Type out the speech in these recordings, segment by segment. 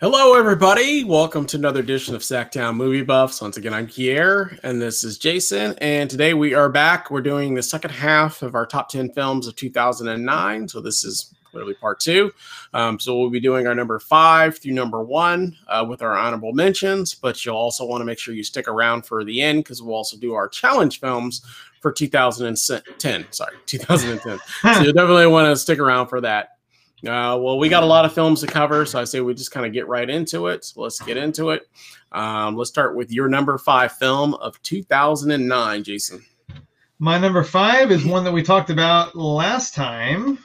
Hello, everybody. Welcome to another edition of Sactown Movie Buffs. Once again, I'm Kier, and this is Jason. And today we are back. We're doing the second half of our top 10 films of 2009. So this is literally part two. Um, so we'll be doing our number five through number one uh, with our honorable mentions, but you'll also want to make sure you stick around for the end because we'll also do our challenge films for 2010. Sorry, 2010. so you definitely want to stick around for that. Uh, well, we got a lot of films to cover, so I say we just kind of get right into it. So let's get into it. Um, let's start with your number five film of 2009, Jason. My number five is one that we talked about last time,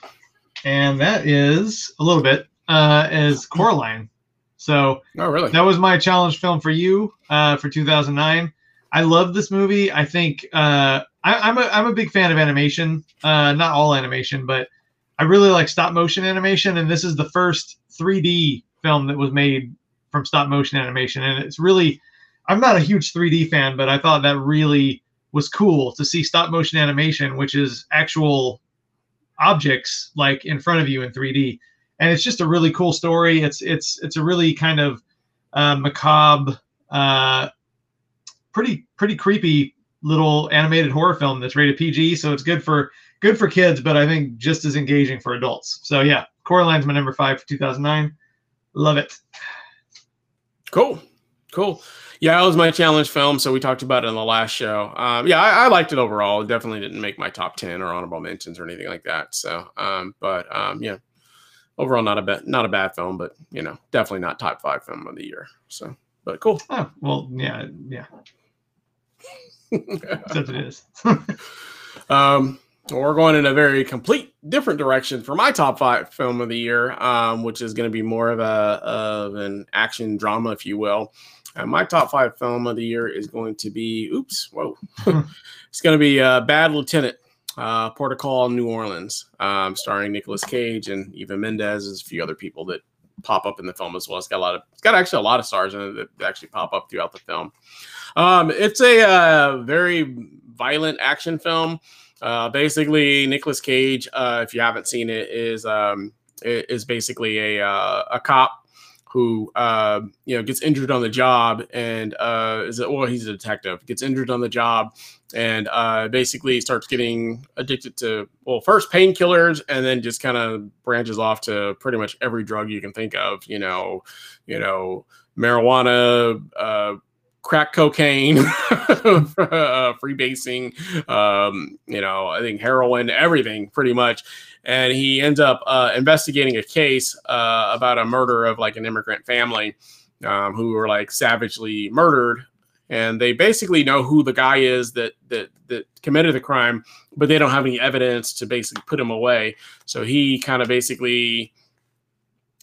and that is a little bit uh, is Coraline. So, oh really? That was my challenge film for you uh, for 2009. I love this movie. I think uh, I, am a I'm a big fan of animation. Uh, not all animation, but I really like stop motion animation, and this is the first 3D film that was made from stop motion animation, and it's really. I'm not a huge 3D fan, but I thought that really was cool to see stop motion animation, which is actual objects like in front of you in 3D, and it's just a really cool story. It's it's it's a really kind of uh, macabre, uh, pretty pretty creepy little animated horror film that's rated PG, so it's good for good for kids, but I think just as engaging for adults. So yeah, Coraline's my number five for 2009. Love it. Cool, cool. Yeah, it was my challenge film, so we talked about it in the last show. Um, yeah, I, I, liked it overall. It definitely didn't make my top ten or honorable mentions or anything like that. So, um, but um, yeah, overall not a bad not a bad film, but you know, definitely not top five film of the year. So, but cool. Oh well, yeah, yeah. That's it is. um, we're going in a very complete different direction for my top five film of the year, um, which is going to be more of a of an action drama, if you will. And my top five film of the year is going to be, oops, whoa, it's going to be uh, Bad Lieutenant, uh, Port of Call, New Orleans, um, starring Nicolas Cage and Eva Mendes, and a few other people that pop up in the film as well. It's got a lot of, it's got actually a lot of stars in it that actually pop up throughout the film. Um, it's a uh, very violent action film. Uh, basically, Nicolas Cage, uh, if you haven't seen it, is um, is basically a uh, a cop who uh, you know gets injured on the job and uh, is well he's a detective gets injured on the job and uh, basically starts getting addicted to well first painkillers and then just kind of branches off to pretty much every drug you can think of you know you know marijuana uh, crack cocaine, uh, freebasing, um, you know, I think heroin, everything pretty much. And he ends up uh, investigating a case uh, about a murder of like an immigrant family um, who were like savagely murdered. And they basically know who the guy is that that that committed the crime, but they don't have any evidence to basically put him away. So he kind of basically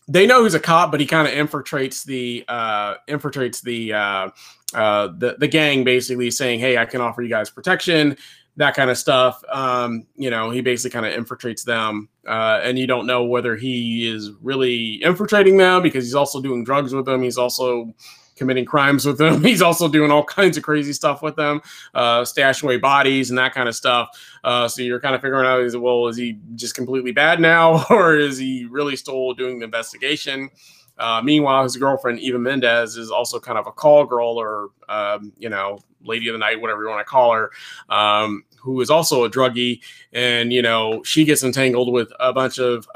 they know he's a cop, but he kind of infiltrates the uh, infiltrates the uh, uh, the the gang, basically saying, "Hey, I can offer you guys protection." That kind of stuff. Um, you know, he basically kind of infiltrates them, uh, and you don't know whether he is really infiltrating them because he's also doing drugs with them. He's also committing crimes with them. He's also doing all kinds of crazy stuff with them, uh, stash away bodies and that kind of stuff. Uh, so you're kind of figuring out, well, is he just completely bad now, or is he really still doing the investigation? Uh, meanwhile, his girlfriend Eva Mendes is also kind of a call girl, or um, you know, lady of the night, whatever you want to call her, um, who is also a druggie, and you know, she gets entangled with a bunch of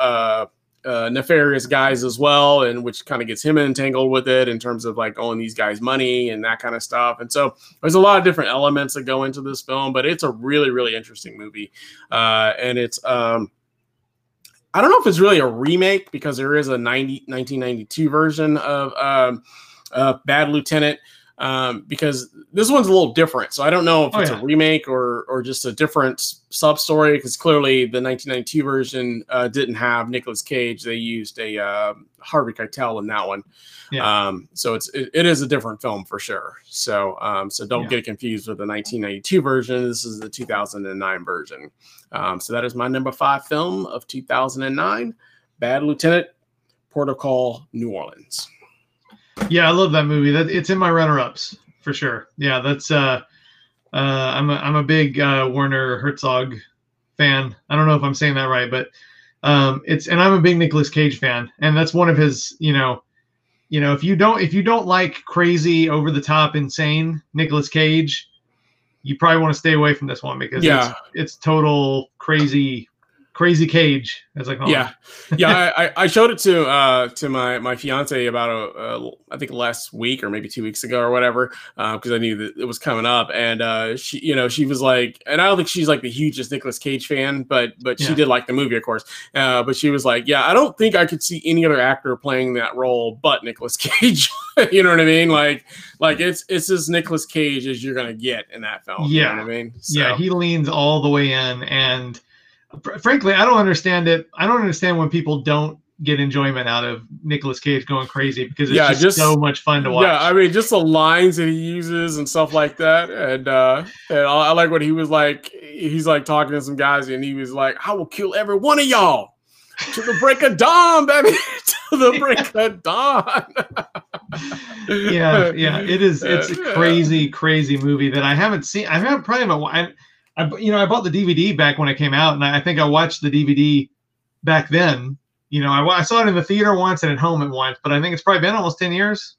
uh, uh, nefarious guys as well, and which kind of gets him entangled with it in terms of like owing these guys money and that kind of stuff. And so there's a lot of different elements that go into this film, but it's a really, really interesting movie. Uh, and it's, um, I don't know if it's really a remake because there is a 90, 1992 version of um, uh, Bad Lieutenant um, because this one's a little different. So I don't know if oh, it's yeah. a remake or or just a different sub story because clearly the 1992 version uh, didn't have Nicolas Cage. They used a uh, Harvey Keitel in that one. Yeah. Um, so it's it, it is a different film for sure. So um, so don't yeah. get confused with the 1992 version. This is the 2009 version. Um, so that is my number five film of 2009, Bad Lieutenant, Port of Call, New Orleans. Yeah, I love that movie. That it's in my runner-ups for sure. Yeah, that's uh, uh, I'm a I'm a big uh, Werner Herzog fan. I don't know if I'm saying that right, but um, it's and I'm a big Nicolas Cage fan, and that's one of his. You know, you know, if you don't if you don't like crazy, over the top, insane Nicolas Cage, you probably want to stay away from this one because Yeah. it's, it's total crazy, crazy Cage as I call it. yeah. Yeah I, I- showed it to uh to my my fiance about a, a i think last week or maybe two weeks ago or whatever because i knew that it was coming up. And uh she you know she was like and i don't think she's like the hugest Nicolas cage fan but but she did like the movie of course. Uh but she was like yeah i don't think i could see any other actor playing that role but Nicolas cage. You know what i mean? Like like it's it's as Nicolas cage as you're gonna get in that film. You know Yeah. what i mean? Yeah, he leans all the way in, and fr- frankly, I don't understand it. I don't understand when people don't get enjoyment out of Nicolas Cage going crazy because it's Yeah, just, just- so much fun to watch. Yeah, I mean, just the lines that he uses and stuff like that, and uh, and I, I like what he was like. He's like talking to some guys, and he was like, "I will kill every one of y'all to the break of dawn, baby, to the break of dawn." yeah, yeah, it is. It's a crazy, crazy movie that I haven't seen. I haven't probably haven't. I, I, you know, I bought the DVD back when it came out, and I, I think I watched the DVD back then. You know, I, I saw it in the theater once and at home at once, but I think it's probably been almost ten years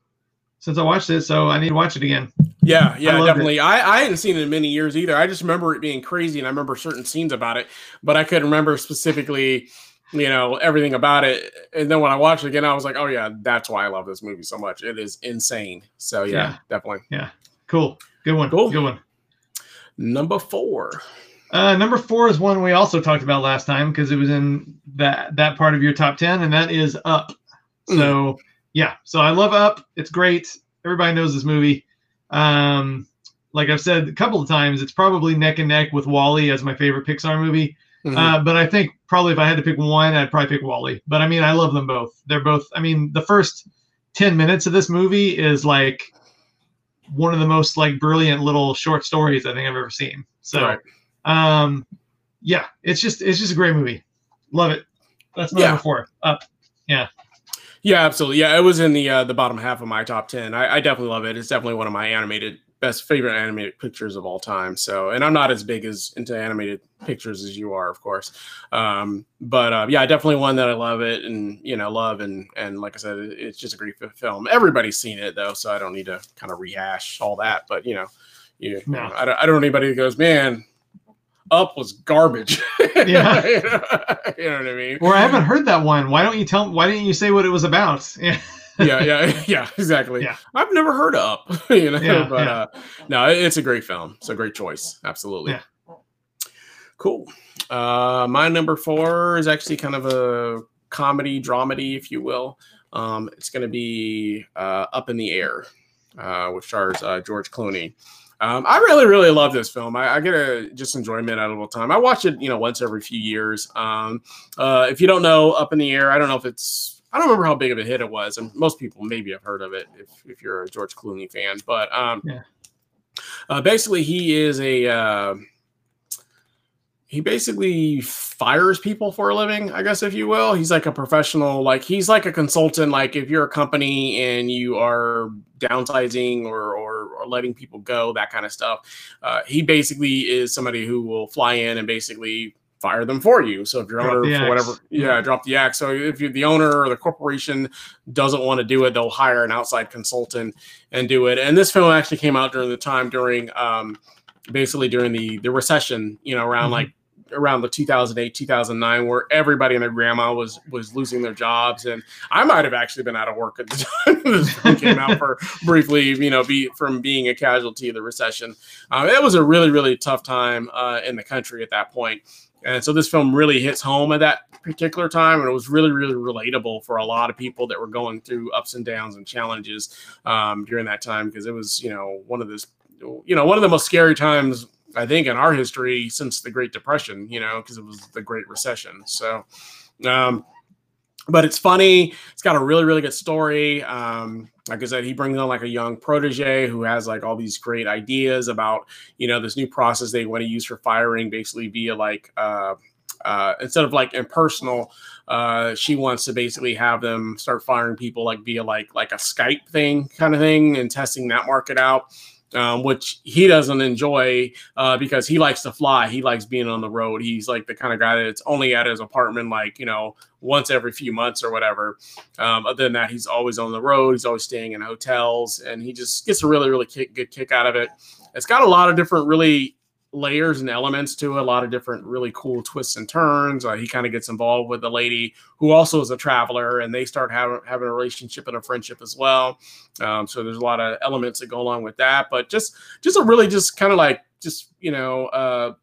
since I watched it, so I need to watch it again. Yeah, yeah, it. definitely. I, I hadn't seen it in many years either. I just remember it being crazy, and I remember certain scenes about it, but I couldn't remember specifically, you know, everything about it. And then when I watched it again, I was like, "Oh yeah, that's why I love this movie so much. It is insane." So yeah, Yeah. definitely. Yeah, cool, good one, Cool. good one. Number four. Uh, number four is one we also talked about last time because it was in that that part of your top ten, and that is Up. So yeah, so I love Up. It's great. Everybody knows this movie. Um, like I've said a couple of times, it's probably neck and neck with WALL-E as my favorite Pixar movie. Mhm. Uh, but I think probably if I had to pick one, I'd probably pick WALL-E. But I mean, I love them both. They're both. I mean, the first ten minutes of this movie is like one of the most like brilliant little short stories I think I've ever seen. So, Right. um, yeah, it's just it's just a great movie. Love it. That's my Yeah. number four. Up. Yeah, Yeah, absolutely. Yeah, it was in the uh, the bottom half of my top ten. I, I definitely love it. It's definitely one of my animated best favorite animated pictures of all time. So, and I'm not as big as into animated pictures as you are, of course. Um, but uh, yeah, definitely one that I love it and you know love and and like I said, it's just a great film. Everybody's seen it though, so I don't need to kind of rehash all that. But you know, you, No. know, I don't I don't know anybody that goes, man. Up was garbage. Yeah. you know what I mean. Or I haven't heard that one. Why don't you tell? Why didn't you say what it was about? Yeah. yeah, yeah, yeah, exactly. Yeah. I've never heard of Up, you know, Yeah, but yeah. uh no, it's a great film. It's a great choice. Absolutely. Yeah. Cool. Uh my number four is actually kind of a comedy dramedy, if you will. Um, it's gonna be uh Up in the Air, uh, which stars uh, George Clooney. Um, I really, really love this film. I, I get a just enjoyment out of all the time. I watch it, you know, once every few years. Um, uh, if you don't know Up in the Air, I don't know if it's I don't remember how big of a hit it was, and most people maybe have heard of it if, if you're a George Clooney fan. But um, Yeah. uh, basically, he is a uh, he basically fires people for a living, I guess, if you will. He's like a professional, like he's like a consultant. Like if you're a company and you are downsizing or or, or letting people go, that kind of stuff. Uh, he basically is somebody who will fly in and basically fire them for you. So if your Drop owner for whatever, yeah, Yeah. drop the axe. So if you the owner or the corporation doesn't want to do it, they'll hire an outside consultant and do it. And this film actually came out during the time during um basically during the the recession, you know, around Mhm. like around the 2008 2009 where everybody and their grandma was was losing their jobs. And i might have actually been out of work at the time this film came out for briefly you know be from being a casualty of the recession. Um, it was a really really tough time uh, in the country at that point. And so this film really hits home at that particular time and it was really really relatable for a lot of people that were going through ups and downs and challenges um, during that time because it was you know one of this you know one of the most scary times I think in our history since the Great Depression, you know, because it was the Great Recession. So, um, but it's funny. It's got a really, really good story. Um, like I said, he brings on like a young protege who has like all these great ideas about, you know, this new process they want to use for firing, basically via like, uh, uh, instead of like impersonal, uh, she wants to basically have them start firing people like via like like a Skype thing kind of thing and testing that market out um, which he doesn't enjoy uh, because he likes to fly. He likes being on the road. He's like the kind of guy that's only at his apartment, like, you know, once every few months or whatever. Um, other than that, he's always on the road. He's always staying in hotels and he just gets a really, really kick, good kick out of it. It's got a lot of different, really layers and elements to it, a lot of different really cool twists and turns. Uh, he kind of gets involved with a lady who also is a traveler, and they start having having a relationship and a friendship as well. Um, so there's a lot of elements that go along with that, but just just a really just kind of like just you know uh,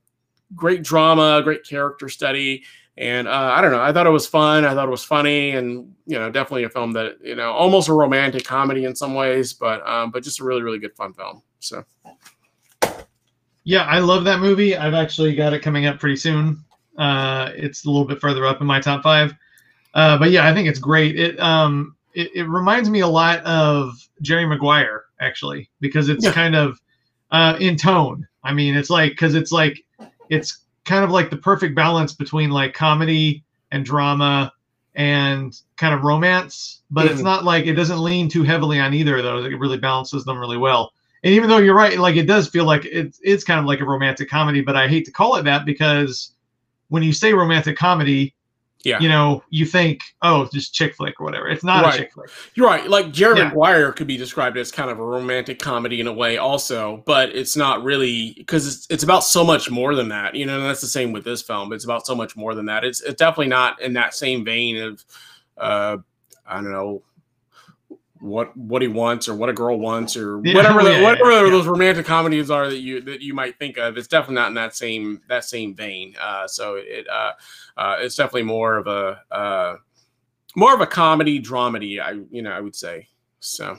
great drama, great character study. And uh, I don't know. I thought it was fun. I thought it was funny, and you know, definitely a film that you know, almost a romantic comedy in some ways, but um, but just a really, really good fun film. So yeah, I love that movie. I've actually got it coming up pretty soon. Uh, it's a little bit further up in my top five. Uh, but yeah, I think it's great. It um it, it reminds me a lot of Jerry Maguire actually because it's yeah. kind of uh, in tone. I mean, it's like because it's like it's kind of like the perfect balance between like comedy and drama and kind of romance, but mm-hmm. it's not like it doesn't lean too heavily on either of those. It really balances them really well and even though you're right, like it does feel like it's it's kind of like a romantic comedy, but I hate to call it that because when you say romantic comedy, yeah, you know, you think, oh, just chick flick or whatever. It's not right. a chick flick. You're right. Like Jerry yeah. Maguire could be described as kind of a romantic comedy in a way, also, but it's not really because it's it's about so much more than that. You know, and that's the same with this film. It's about so much more than that. It's it's definitely not in that same vein of, uh, I don't know, what what he wants or what a girl wants or yeah, whatever the, whatever yeah, those romantic comedies are that you that you might think of it's definitely not in that same that same vein. Uh, so it uh, uh, it's definitely more of a uh, more of a comedy dramedy i you know i would say so.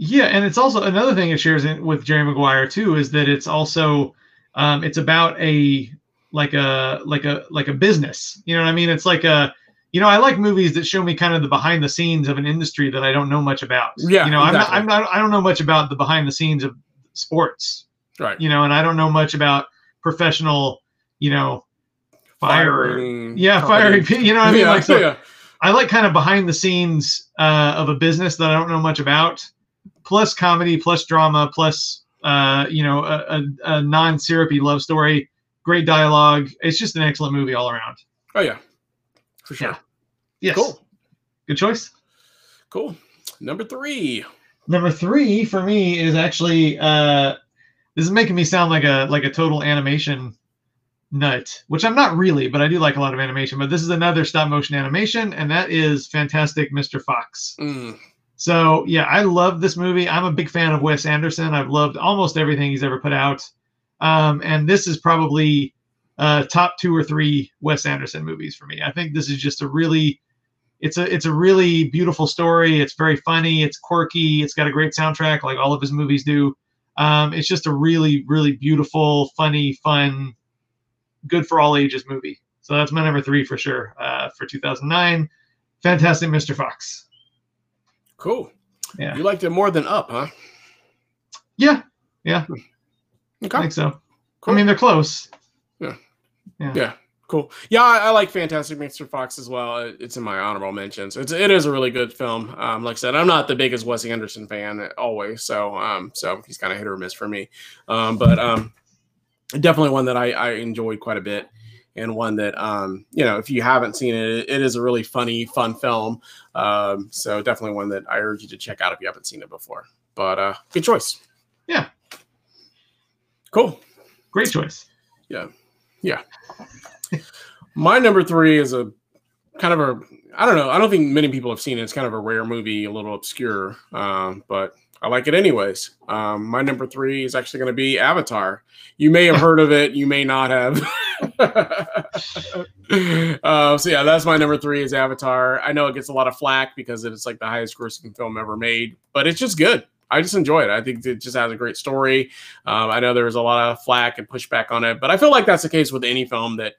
Yeah and it's also another thing it shares in, with jerry maguire too is that it's also um, it's about a like a like a like a business. You know what i mean? It's like a you know, I like movies that show me kind of the behind the scenes of an industry that I don't know much about. Yeah, you know, exactly. I'm not, I'm not, I don't know much about the behind the scenes of sports. Right. You know, and I don't know much about professional, you know, fire. Firing yeah, firing. You know what I mean? Yeah, like, so yeah. I like kind of behind the scenes uh, of a business that I don't know much about, plus comedy, plus drama, plus uh, you know, a, a, a non syrupy love story. Great dialogue. It's just an excellent movie all around. Oh yeah, for sure. Yeah. Yes. Cool. Good choice. Cool. Number three. Number three for me is actually uh this is making me sound like a like a total animation nut, which I'm not really, but I do like a lot of animation. But this is another stop motion animation, and that is Fantastic Mr. Fox. Mm. So yeah, I love this movie. I'm a big fan of Wes Anderson. I've loved almost everything he's ever put out. Um, and this is probably uh, top two or three Wes Anderson movies for me. I think this is just a really it's a it's a really beautiful story. It's very funny. It's quirky. It's got a great soundtrack, like all of his movies do. Um, it's just a really really beautiful, funny, fun, good for all ages movie. So that's my number three for sure uh, for 2009. Fantastic Mr. Fox. Cool. Yeah. You liked it more than Up, huh? Yeah. Yeah. Okay. I think so. Cool. I mean, they're close. Yeah. Yeah. Cool. Yeah, I, I, like Fantastic Mr. Fox as well. It's in my honorable mentions. It's it is a really good film. Um, like I said, I'm not the biggest Wes Anderson fan always, so um, so he's kind of hit or miss for me. Um, but um, definitely one that I, I enjoyed quite a bit, and one that um, you know, if you haven't seen it, it is a really funny, fun film. Um, so definitely one that I urge you to check out if you haven't seen it before. But uh, good choice. Yeah. Cool. Great choice. Yeah. Yeah. My number three is a kind of a I don't know. I don't think many people have seen it. It's kind of a rare movie, a little obscure, um, but I like it anyways. Um, my number three is actually going to be Avatar. You may have heard of it, you may not have. uh, so yeah, that's my number three is Avatar. I know it gets a lot of flack because it's like the highest grossing film ever made, but it's just good. I just enjoy it. I think it just has a great story. Um, I know there's a lot of flack and pushback on it, but I feel like that's the case with any film that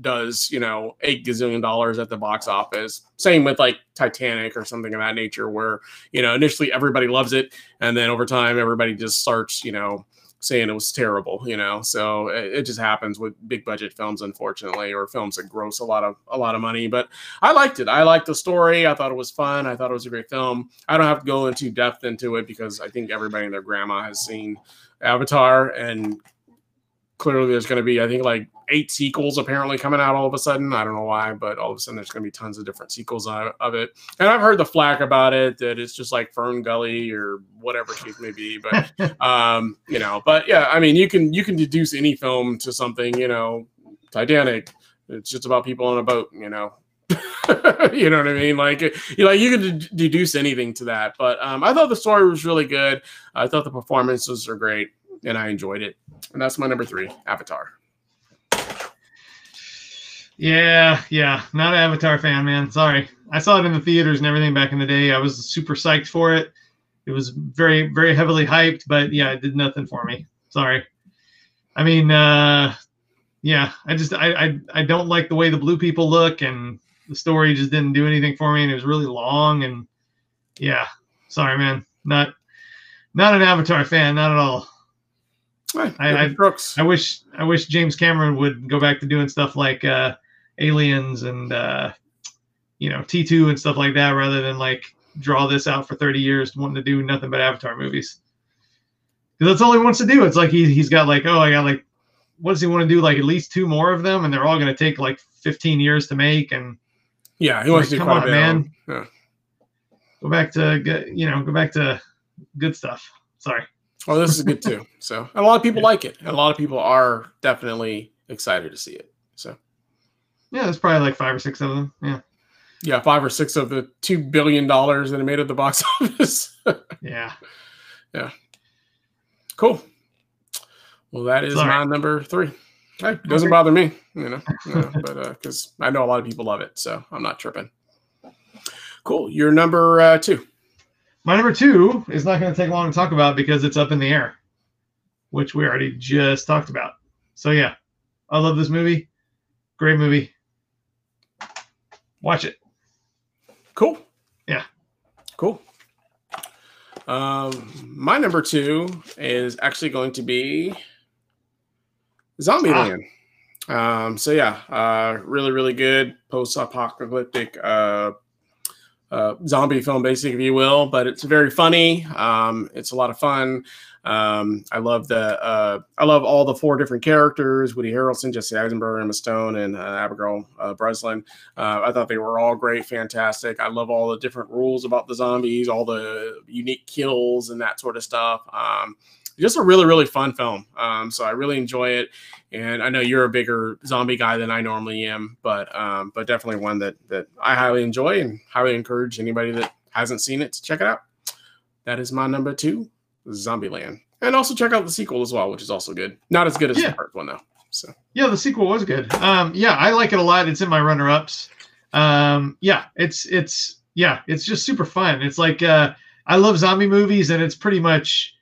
does, you know, eight gazillion dollars at the box office. Same with like Titanic or something of that nature, where, you know, initially everybody loves it. And then over time, everybody just starts, you know, saying it was terrible, you know. So it, it, just happens with big budget films, unfortunately, or films that gross a lot of a lot of money. But I liked it. I liked the story. I thought it was fun. I thought it was a great film. I don't have to go into depth into it because I think everybody and their grandma has seen Avatar, and clearly there's going to be I think like eight sequels apparently coming out all of a sudden. I don't know why, but all of a sudden there's going to be tons of different sequels of it. And I've heard the flack about it that it's just like FernGully or whatever case may be. But um, you know, but yeah, I mean, you can you can deduce any film to something. You know, Titanic. It's just about people on a boat. You know. you know what I mean? Like, you like you can d- deduce anything to that. But um, I thought the story was really good. I thought the performances are great, and I enjoyed it. And that's my number three, Avatar. Yeah, yeah, not an Avatar fan, man. Sorry, I saw it in the theaters and everything back in the day. I was super psyched for it. It was very, very heavily hyped, but yeah, it did nothing for me. Sorry. I mean, uh, yeah, I just I, I I don't like the way the blue people look, and the story just didn't do anything for me, and it was really long, and yeah, sorry, man, not not an Avatar fan, not at all. Right, I, I, I, wish I wish James Cameron would go back to doing stuff like uh, aliens and uh, you know T2 and stuff like that rather than like draw this out for 30 years wanting to do nothing but Avatar movies. Because that's all he wants to do. It's like he, he's got like, oh, I got like, what does he want to do? Like at least two more of them, and they're all going to take like 15 years to make. And yeah, he wants like, to come on, man. Yeah. Go back to you know, go back to good stuff. Sorry. Oh, this is good too. So a lot of people yeah. like it. And a lot of people are definitely excited to see it. So yeah, there's probably like five or six of them. Yeah. Yeah, five or six of the two billion dollars that it made at the box office. yeah. Yeah. Cool. Well, that is Sorry. my number three. Hey, doesn't bother me, you know, but because uh, I know a lot of people love it, so I'm not tripping. Cool. Your number uh, two. My number two is not going to take long to talk about because it's up in the air, which we already just talked about. So yeah, I love this movie. Great movie. Watch it. Cool. Yeah. Cool. Um, my number two is actually going to be Zombieland. Ah. Um, so yeah, uh, really, really good post-apocalyptic uh, uh, zombie film, basically, if you will. But it's very funny. Um, it's a lot of fun. Um, I love the uh, I love all the four different characters: Woody Harrelson, Jesse Eisenberg, Emma Stone, and uh, Abigail uh, Breslin. Uh, I thought they were all great, fantastic. I love all the different rules about the zombies, all the unique kills, and that sort of stuff. Um, just a really really fun film um, so i really enjoy it and i know you're a bigger zombie guy than i normally am but um, but definitely one that that i highly enjoy and highly encourage anybody that hasn't seen it to check it out that is my number two Zombieland. And also check out the sequel as well, which is also good. Not as good as yeah. the first one though. So yeah, the sequel was good. Um, yeah, I like it a lot. It's in my runner-ups. Um, yeah, it's it's yeah, it's just super fun. It's like uh, I love zombie movies, and it's pretty much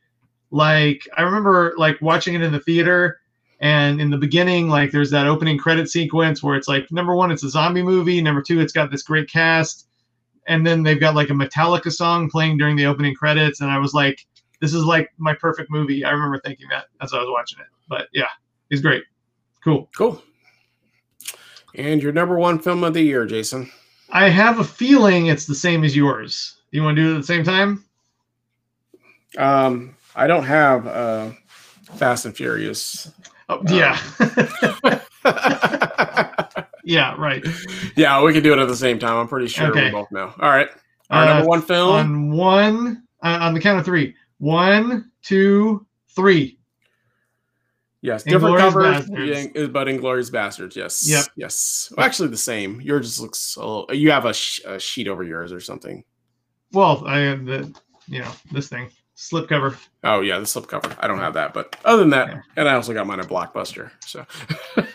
like I remember like watching it in the theater. And in the beginning, like there's that opening credit sequence where it's like number one, it's a zombie movie. Number two, it's got this great cast. And then they've got like a Metallica song playing during the opening credits. And I was like, this is like my perfect movie. I remember thinking that as I was watching it. But yeah, he's great. Cool. Cool. And your number one film of the year, Jason? I have a feeling it's the same as yours. You want to do it at the same time? Um, I don't have uh, Fast and Furious. Oh, yeah. yeah, right. Yeah, we can do it at the same time. I'm pretty sure okay. we both know. All right. Our uh, number one film. On one, uh, on the count of three. One, two, three. Yes, different covers, yeah, but Inglourious Basterds. Yes. Yep. Yes. Well, actually, the same. Yours just looks a little. You have a, sh- a sheet over yours or something. Well, I have the you know this thing slip cover. Oh yeah, the slipcover. I don't have that, but other than that, yeah. and I also got mine at Blockbuster. So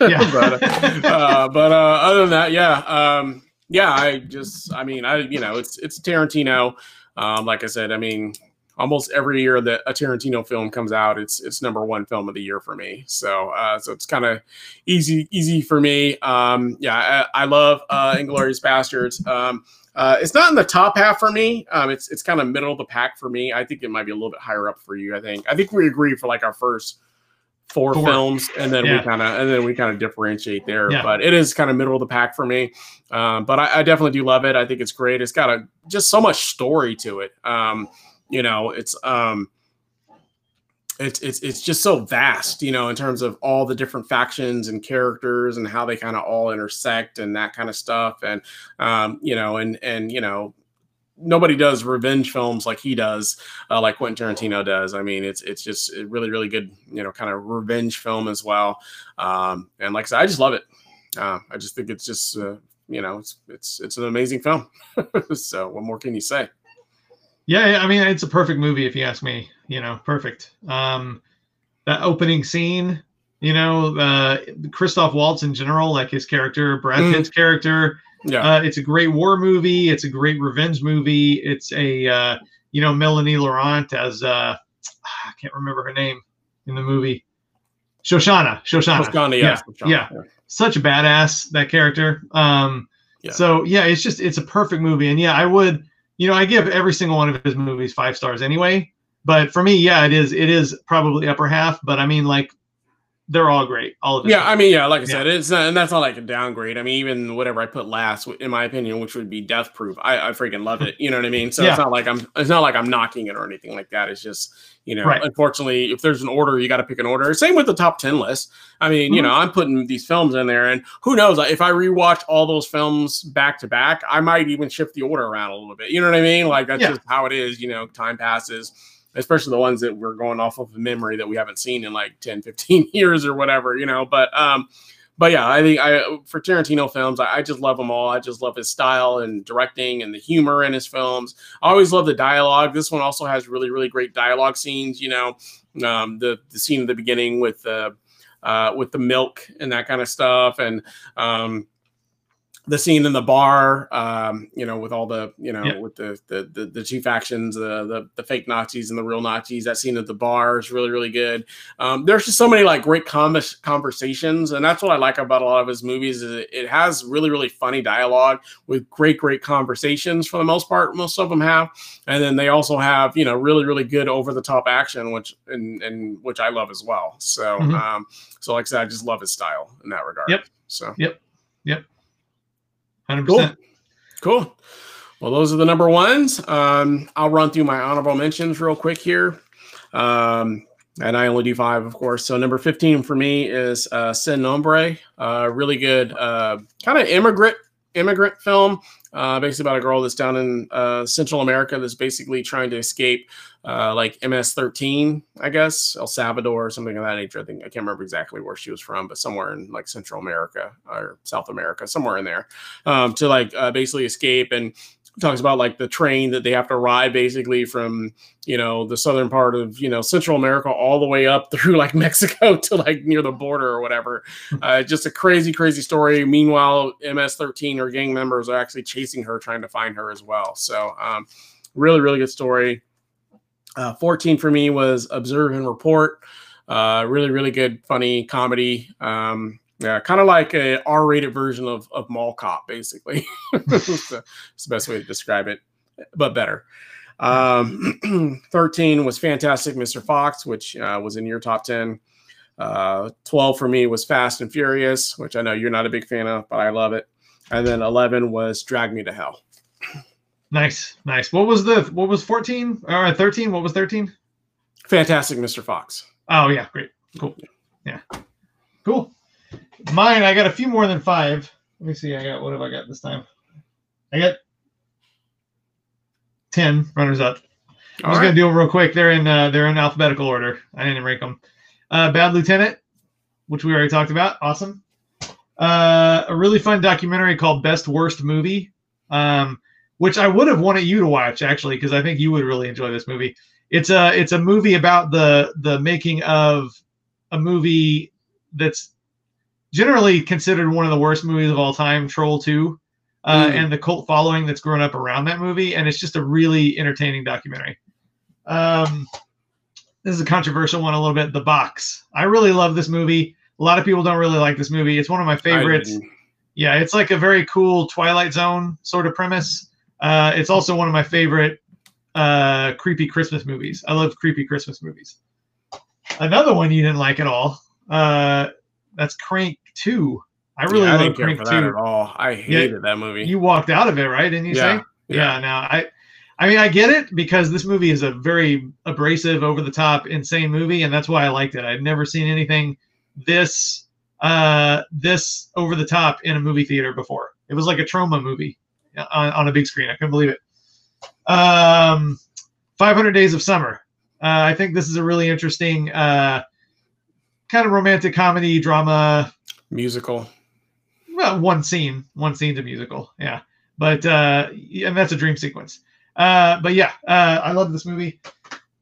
yeah, but uh, but uh, other than that, yeah, um, yeah. I just, I mean, I you know, it's it's Tarantino. Um, like I said, I mean, almost every year that a Tarantino film comes out, it's it's number one film of the year for me. So uh, so it's kind of easy easy for me. Um, yeah, I, I love uh, Inglourious Basterds. Um, uh, it's not in the top half for me. Um, it's it's kind of middle of the pack for me. I think it might be a little bit higher up for you. I think I think we agree for like our first four, Four. films, and then we kind of and then we kind of differentiate there. Yeah. But it is kind of middle of the pack for me. Um, but I, I definitely do love it. I think it's great. It's got a just so much story to it. Um, you know, it's um, it's it's it's just so vast, you know, in terms of all the different factions and characters and how they kind of all intersect and that kind of stuff. And um, you know, and and you know, nobody does revenge films like he does, uh, like Quentin Tarantino does. I mean, it's it's just a really really good, you know, kind of revenge film as well. Um, and like I said, I just love it. Uh, I just think it's just uh, you know, it's it's it's an amazing film. so what more can you say? Yeah, yeah, I mean, it's a perfect movie if you ask me. You know, perfect. Um, that opening scene, you know, uh, Christoph Waltz in general, like his character, Brad Mhm. Pitt's character. Yeah, Uh, it's a great war movie. It's a great revenge movie. It's a, uh, you know, Melanie Laurent as uh, I can't remember her name in the movie. Shoshana. Shoshana. Toscana, yeah, Toscana, yeah. Such a badass that character. Um, Yeah. So yeah, it's just it's a perfect movie, and yeah, I would, you know, I give every single one of his movies five stars anyway. But for me, yeah, it is it is probably upper half. But I mean, like, they're all great. All of his Yeah, I mean, yeah, like I Yeah. said, it's not, and that's not like a downgrade. I mean, even whatever I put last, in my opinion, which would be Death Proof, I, I freaking love it. You know what I mean? So Yeah. it's not like I'm, it's not like I'm knocking it or anything like that. It's just, you know, Right. unfortunately, if there's an order, you got to pick an order. Same with the top ten list. I mean, you Mhm. know, I'm putting these films in there, and who knows if I rewatch all those films back to back, I might even shift the order around a little bit. You know what I mean? Like that's Yeah. just how it is. You know, time passes especially the ones that we're going off of memory that we haven't seen in like 10 15 years or whatever you know but um but yeah i think i for tarantino films I, I just love them all. I just love his style and directing and the humor in his films. I always love the dialogue. This one also has really really great dialogue scenes you know um the the scene at the beginning with the uh with the milk and that kind of stuff and um the scene in the bar, um, you know, with all the, you know, yeah. with the, the, the the chief the, the the fake Nazis and the real Nazis. That scene at the bar is really really good. Um, there's just so many like great com- conversations, and that's what I like about a lot of his movies. Is it, it has really really funny dialogue with great great conversations for the most part. Most of them have, and then they also have you know really really good over the top action, which and and which I love as well. So mm-hmm. um, so like I said, I just love his style in that regard. Yep. So yep. Yep. 100%. Cool. cool. Well, those are the number ones. Um, I'll run through my honorable mentions real quick here. Um, and I only do five, of course. So number 15 for me is uh, Sin Nombre. Uh, really good uh, kind of immigrant immigrant film. Uh, basically about a girl that's down in uh, Central America that's basically trying to escape uh, like MS-13, I guess, El Salvador or something of that nature. I think I can't remember exactly where she was from, but somewhere in like Central America or South America, somewhere in there, um, to like uh, basically escape and talks about like the train that they have to ride basically from you know the southern part of you know Central America all the way up through like Mexico to like near the border or whatever. Uh, just a crazy, crazy story. Meanwhile, MS-13 or gang members are actually chasing her, trying to find her as well. So, um, really, really good story. Uh, 14 for me was Observe and Report. Uh, really, really good, funny comedy. Um, yeah, kind of like a R-rated version of of Mall Cop, basically. it's, the, it's the best way to describe it, but better. Um, 13 was Fantastic Mr. Fox, which uh, was in your top 10. Uh, 12 for me was Fast and Furious, which I know you're not a big fan of, but I love it. And then 11 was Drag Me to Hell. Nice, nice. What was the what was fourteen? All right, thirteen. What was thirteen? Fantastic Mr. Fox. Oh yeah, great, cool. Yeah, cool. Mine, I got a few more than five. Let me see. I got what have I got this time? I got ten runners up. I'm All just right. gonna do them real quick. They're in uh, they're in alphabetical order. I didn't rank them. Uh, Bad Lieutenant, which we already talked about. Awesome. Uh, a really fun documentary called Best Worst Movie, um, which I would have wanted you to watch actually because I think you would really enjoy this movie. It's a it's a movie about the the making of a movie that's generally considered one of the worst movies of all time, Troll Two, uh, Mm. and the cult following that's grown up around that movie, and it's just a really entertaining documentary. Um, this is a controversial one a little bit. The Box. I really love this movie. A lot of people don't really like this movie. It's one of my favorites. Yeah, it's like a very cool Twilight Zone sort of premise. Uh, it's also one of my favorite uh, creepy Christmas movies. I love creepy Christmas movies. Another one you didn't like at all. Uh, that's Crank Two. I really yeah, I didn't care Crank for Two. that at all. I hated that movie. You walked out of it, right? Didn't you Yeah, say? Yeah. yeah. Now I, I mean, I get it because this movie is a very abrasive, over the top, insane movie, and that's why I liked it. I've never seen anything this, uh, this over the top in a movie theater before. It was like a trauma movie on, on a big screen. I couldn't believe it. Um, 500 Days of Summer. Uh, I think this is a really interesting, uh, kind of romantic comedy drama musical. well, one scene, one scene's a musical, yeah. But uh, and that's a dream sequence. Uh, but yeah, uh, I love this movie.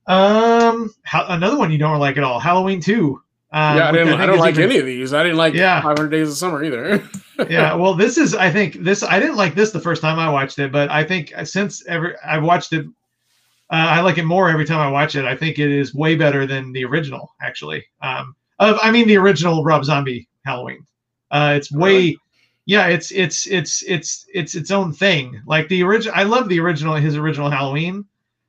Um, how, another one you don't like at all, Halloween Two. Um, yeah, I didn't. I, think don't like even- any of these. I didn't like Yeah. 500 Days of Summer either. yeah, well, this is. I think this. I didn't like this the first time I watched it, but I think since ever I've watched it, uh, I like it more every time I watch it. I think it is way better than the original, actually. Um, of I mean the original Rob Zombie Halloween. Uh, it's way. Really? Yeah, it's it's it's it's it's its own thing. Like the original, I love the original, his original Halloween,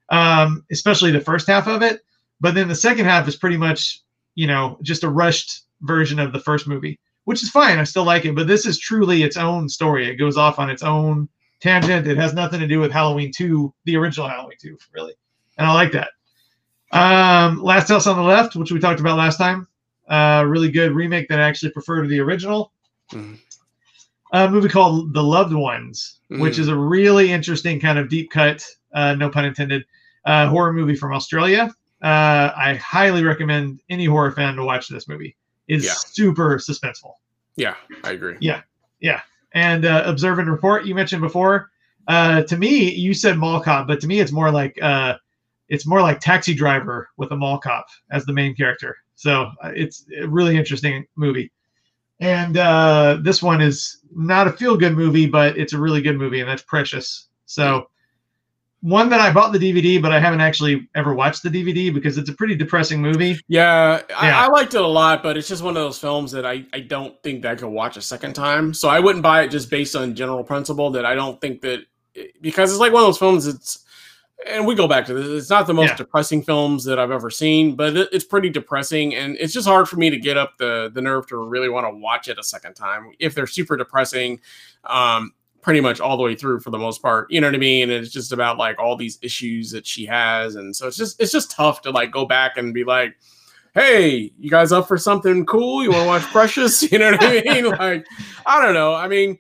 um, especially the first half of it. But then the second half is pretty much, you know, just a rushed version of the first movie which is fine. I still like it, but this is truly its own story. It goes off on its own tangent. It has nothing to do with Halloween 2, the original Halloween 2, really. And I like that. Um, Last House on the Left, which we talked about last time. Uh, really good remake that I actually prefer to the original. Mhm. A movie called The Loved Ones, which Mhm. is a really interesting kind of deep cut, uh, no pun intended, uh, horror movie from Australia. Uh, I highly recommend any horror fan to watch this movie. It's Yeah. super suspenseful yeah, I agree. Yeah, yeah. And uh, observe and report you mentioned before uh, to me you said mall cop but to me it's more like uh, it's more like taxi driver with a mall cop as the main character so uh, it's a really interesting movie and uh, this one is not a feel good movie but it's a really good movie and that's precious so one that i bought the dvd but i haven't actually ever watched the dvd because it's a pretty depressing movie Yeah, Yeah. I, I liked it a lot, but it's just one of those films that I, I don't think that I could watch a second time. So I wouldn't buy it just based on general principle that I don't think that because it's like one of those films. It's and we go back to this. It's not the most Yeah. depressing films that I've ever seen, but it, it's pretty depressing, and it's just hard for me to get up the the nerve to really want to watch it a second time if they're super depressing. Um, pretty much all the way through for the most part you know what i mean and it's just about like all these issues that she has and so it's just it's just tough to like go back and be like hey, you guys up for something cool? You want to watch Precious? You know what I mean? like, I don't know. I mean,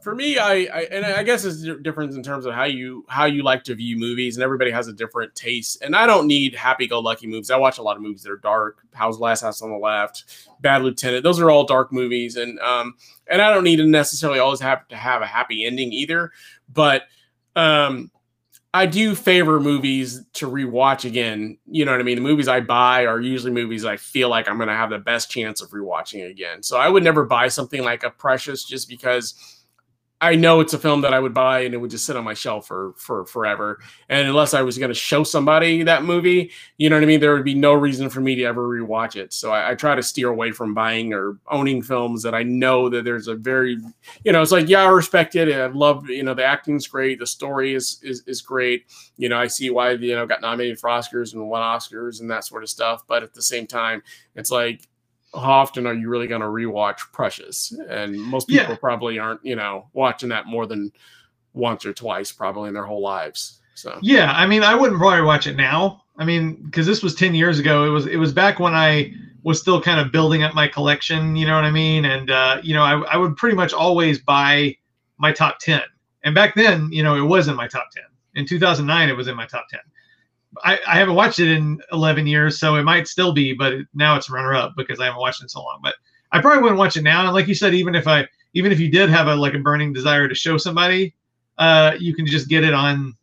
for me, I, I and I guess it's di- different in terms of how you how you like to view movies, and everybody has a different taste. And I don't need happy-go-lucky movies. I watch a lot of movies that are dark. How's Last House on the Left, Bad Lieutenant. Those are all dark movies, and um, and I don't need to necessarily always have to have a happy ending either. But um, I do favor movies to rewatch again. You know what I mean? The movies I buy are usually movies I feel like I'm going to have the best chance of rewatching again. So I would never buy something like a Precious just because I know it's a film that I would buy and it would just sit on my shelf for for forever. And unless I was going to show somebody that movie, you know what I mean, there would be no reason for me to ever rewatch it. So I, I try to steer away from buying or owning films that I know that there's a very, you know, it's like yeah, I respect it. I love, you know, the acting's great, the story is is is great. You know, I see why you know got nominated for Oscars and won Oscars and that sort of stuff. But at the same time, it's like how often are you really going to rewatch Precious? And most Yeah. people probably aren't, you know, watching that more than once or twice, probably in their whole lives. So Yeah, I mean, I wouldn't probably watch it now. I mean, because this was ten years ago. It was it was back when I was still kind of building up my collection. You know what I mean? And uh, you know, I, I would pretty much always buy my top ten. And back then, you know, it was in my top ten. In 2009, it was in my top ten. I, I haven't watched it in 11 years, so it might still be, but now it's runner up because I haven't watched it in so long. But I probably wouldn't watch it now. And like you said, even if I even if you did have a like a burning desire to show somebody, uh, you can just get it on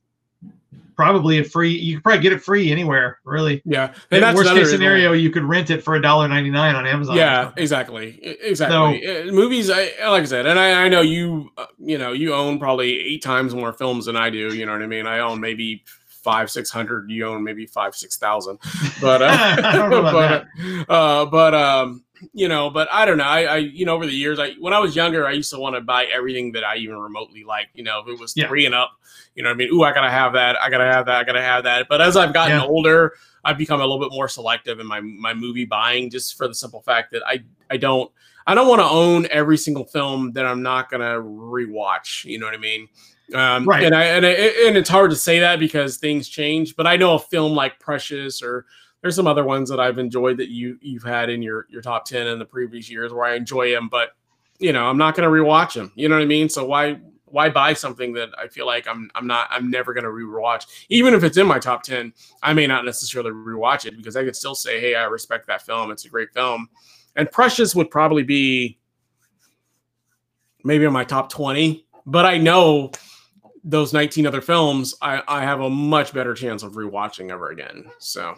probably a free. You could probably get it free anywhere, really. yeah, In that's worst case scenario, you could rent it for a dollar ninety nine on Amazon. Yeah, exactly, exactly. Uh, movies, I like I said, and I, I know you, uh, you know, you own probably eight times more films than I do. You know what I mean? I own maybe five, six hundred. You own maybe five, six thousand. But uh, I don't know about but, uh, but um, you know, but I don't know. I, I, you know, over the years, I when I was younger, I used to want to buy everything that I even remotely liked. You know, if it was Yeah. three and up, you know, what I mean, ooh, I gotta have that, I gotta have that, I gotta have that. But as I've gotten Yeah. older, I've become a little bit more selective in my my movie buying, just for the simple fact that I I don't I don't want to own every single film that I'm not gonna rewatch. You know what I mean? Um, Right. And I and, I, and it's hard to say that because things change. But I know a film like Precious or there's some other ones that I've enjoyed that you you've had in your your top ten in the previous years where I enjoy them, but you know I'm not going to rewatch them. You know what I mean? So why why buy something that I feel like I'm I'm not I'm never going to rewatch, even if it's in my top ten. I may not necessarily rewatch it because I could still say, hey, I respect that film. It's a great film, and Precious would probably be maybe in my top twenty, but I know those 19 other films, I, I have a much better chance of rewatching ever again. So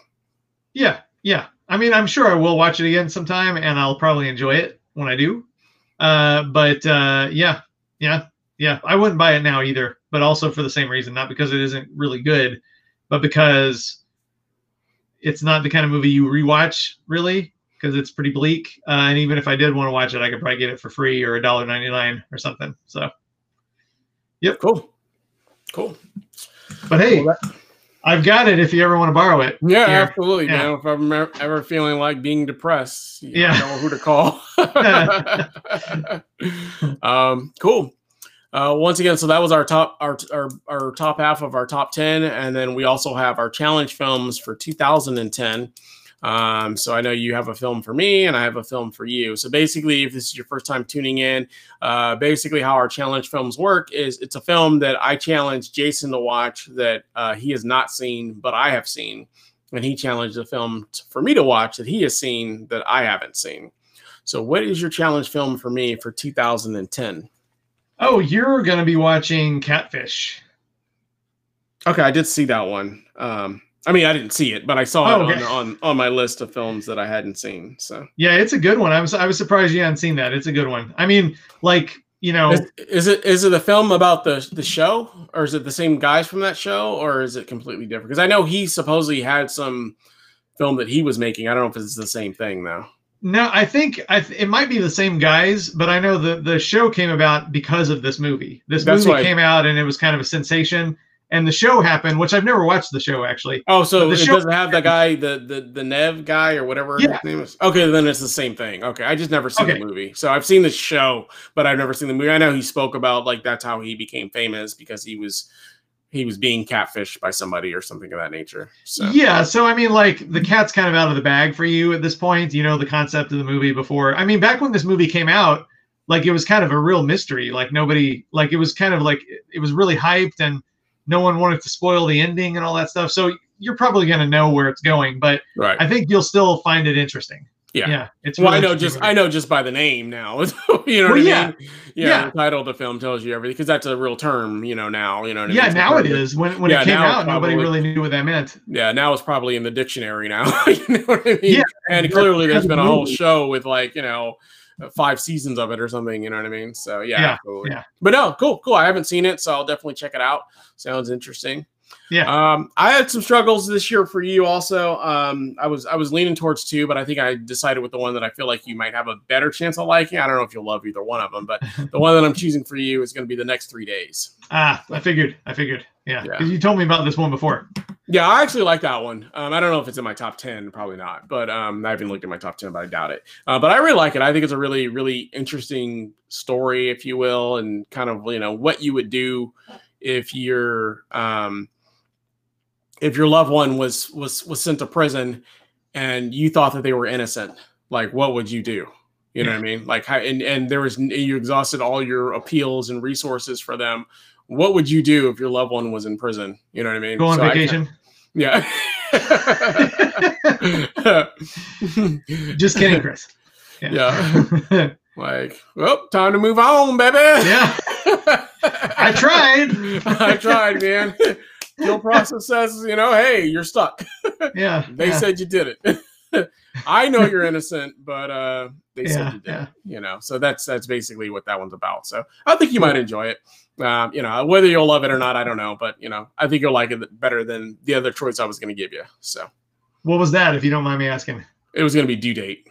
Yeah, yeah. I mean, I'm sure I will watch it again sometime, and I'll probably enjoy it when I do. Uh, but uh, yeah, yeah, yeah. I wouldn't buy it now either, but also for the same reason, not because it isn't really good, but because it's not the kind of movie you rewatch really, because it's pretty bleak. Uh, and even if I did want to watch it, I could probably get it for free or a dollar ninety nine or something. So, yep, cool. Cool. but hey, Well, that- I've got it if you ever want to borrow it. Yeah, Here. absolutely, Yeah. man. If I'm ever- ever feeling like being depressed, you Yeah. know who to call. um, cool. Uh, once again, so that was our top our, our our top half of our top ten, and then we also have our challenge films for 2010. Um, so I know you have a film for me, and I have a film for you. So basically, if this is your first time tuning in, uh, basically how our challenge films work is it's a film that I challenge Jason to watch that uh, he has not seen, but I have seen, and he challenged a film t- for me to watch that he has seen that I haven't seen. So, what is your challenge film for me for 2010? Oh, you're gonna be watching Catfish. Okay, I did see that one. Um, I mean, I didn't see it, but I saw Oh, it okay. on, on on my list of films that I hadn't seen. So, Yeah, it's a good one. I was I was surprised you hadn't seen that. It's a good one. I mean, like you know, is, is it is it a film about the the show, or is it the same guys from that show, or is it completely different? Because I know he supposedly had some film that he was making. I don't know if it's the same thing though. no, I think I th- it might be the same guys, but I know the the show came about because of this movie. This That's movie came out and it was kind of a sensation, and the show happened, which I've never watched the show actually. Oh, so But it the show- doesn't have the guy, the the the Nev guy or whatever Yeah. his name is. Okay, then it's the same thing. Okay, I just never seen Okay. the movie, so I've seen the show, but I've never seen the movie. I know he spoke about like that's how he became famous because he was he was being catfished by somebody or something of that nature. So Yeah, so I mean, like the cat's kind of out of the bag for you at this point. You know the concept of the movie before. I mean, back when this movie came out, like it was kind of a real mystery. Like nobody, like it was kind of like it was really hyped, and no one wanted to spoil the ending and all that stuff. So you're probably going to know where it's going, but right. I think you'll still find it interesting. Yeah. yeah, it's. well, I know just I know just by the name now. you know Well, what I yeah. mean? Yeah, Yeah. The title of the film tells you everything because that's a real term. You know now. You know. What I mean? yeah, now it is. When when Yeah, it came out, nobody really knew what that meant. Yeah, now it's probably in the dictionary now. you know what I mean? Yeah, and clearly there's been a whole show with like you know five seasons of it or something. You know what I mean? So yeah, Yeah, yeah. But no, cool, cool. I haven't seen it, so I'll definitely check it out. Sounds interesting. Yeah. Um, I had some struggles this year for you also. Um, I was I was leaning towards two, but I think I decided with the one that I feel like you might have a better chance of liking. I don't know if you'll love either one of them, but the one that I'm choosing for you is going to be the next three days. Ah, I figured. I figured. Yeah, Yeah. you told me about this one before. Yeah, I actually like that one. Um, I don't know if it's in my top ten, probably not, but um, I haven't looked at my top ten, but I doubt it. Uh, but I really like it. I think it's a really, really interesting story, if you will, and kind of you know what you would do if your um, if your loved one was was was sent to prison and you thought that they were innocent. Like, what would you do? You know what I mean? Like, how, and and there was you exhausted all your appeals and resources for them. What would you do if your loved one was in prison? You know what I mean? Go on So I vacation. yeah. Just kidding, Chris. Yeah. like, well, time to move on, baby. yeah. I tried. I tried, man. Your process says, you know, hey, you're stuck. Yeah. They yeah. said you did it. I know you're innocent, but uh they Yeah, said you did. yeah. You know, so that's that's basically what that one's about. So I think you might enjoy it. Um, you know, whether you'll love it or not, I don't know, but you know, I think you'll like it better than the other choice I was going to give you. So What was that, if you don't mind me asking? it was going to be due date.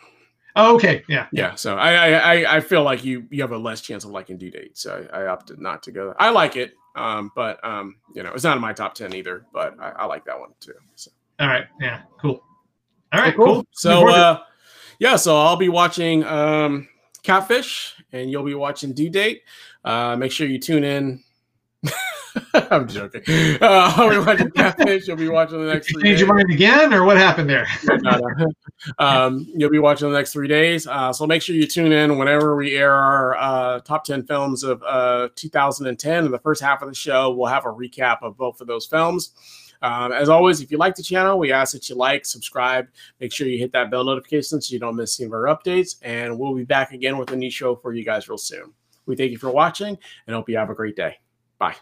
Oh, okay. Yeah. Yeah. So I, I I feel like you you have a less chance of liking due date. So I, I opted not to go. I like it. Um, but um, you know, it's not in my top ten either. But I, I like that one too. So. All right. Yeah. Cool. All right. cool. Cool. So uh, yeah. So I'll be watching um, Catfish, and you'll be watching Due Date. Uh, make sure you tune in. I'm joking. Uh, I'll be watching Catfish. You'll be watching the next. Did you change your mind again, or what happened there? Um, you'll be watching the next three days. Uh, so make sure you tune in whenever we air our uh, top 10 films of uh, 2010. In the first half of the show, we'll have a recap of both of those films. Um, as always, if you like the channel, we ask that you like, subscribe, make sure you hit that bell notification so you don't miss any of our updates. And we'll be back again with a new show for you guys real soon. We thank you for watching and hope you have a great day. Bye.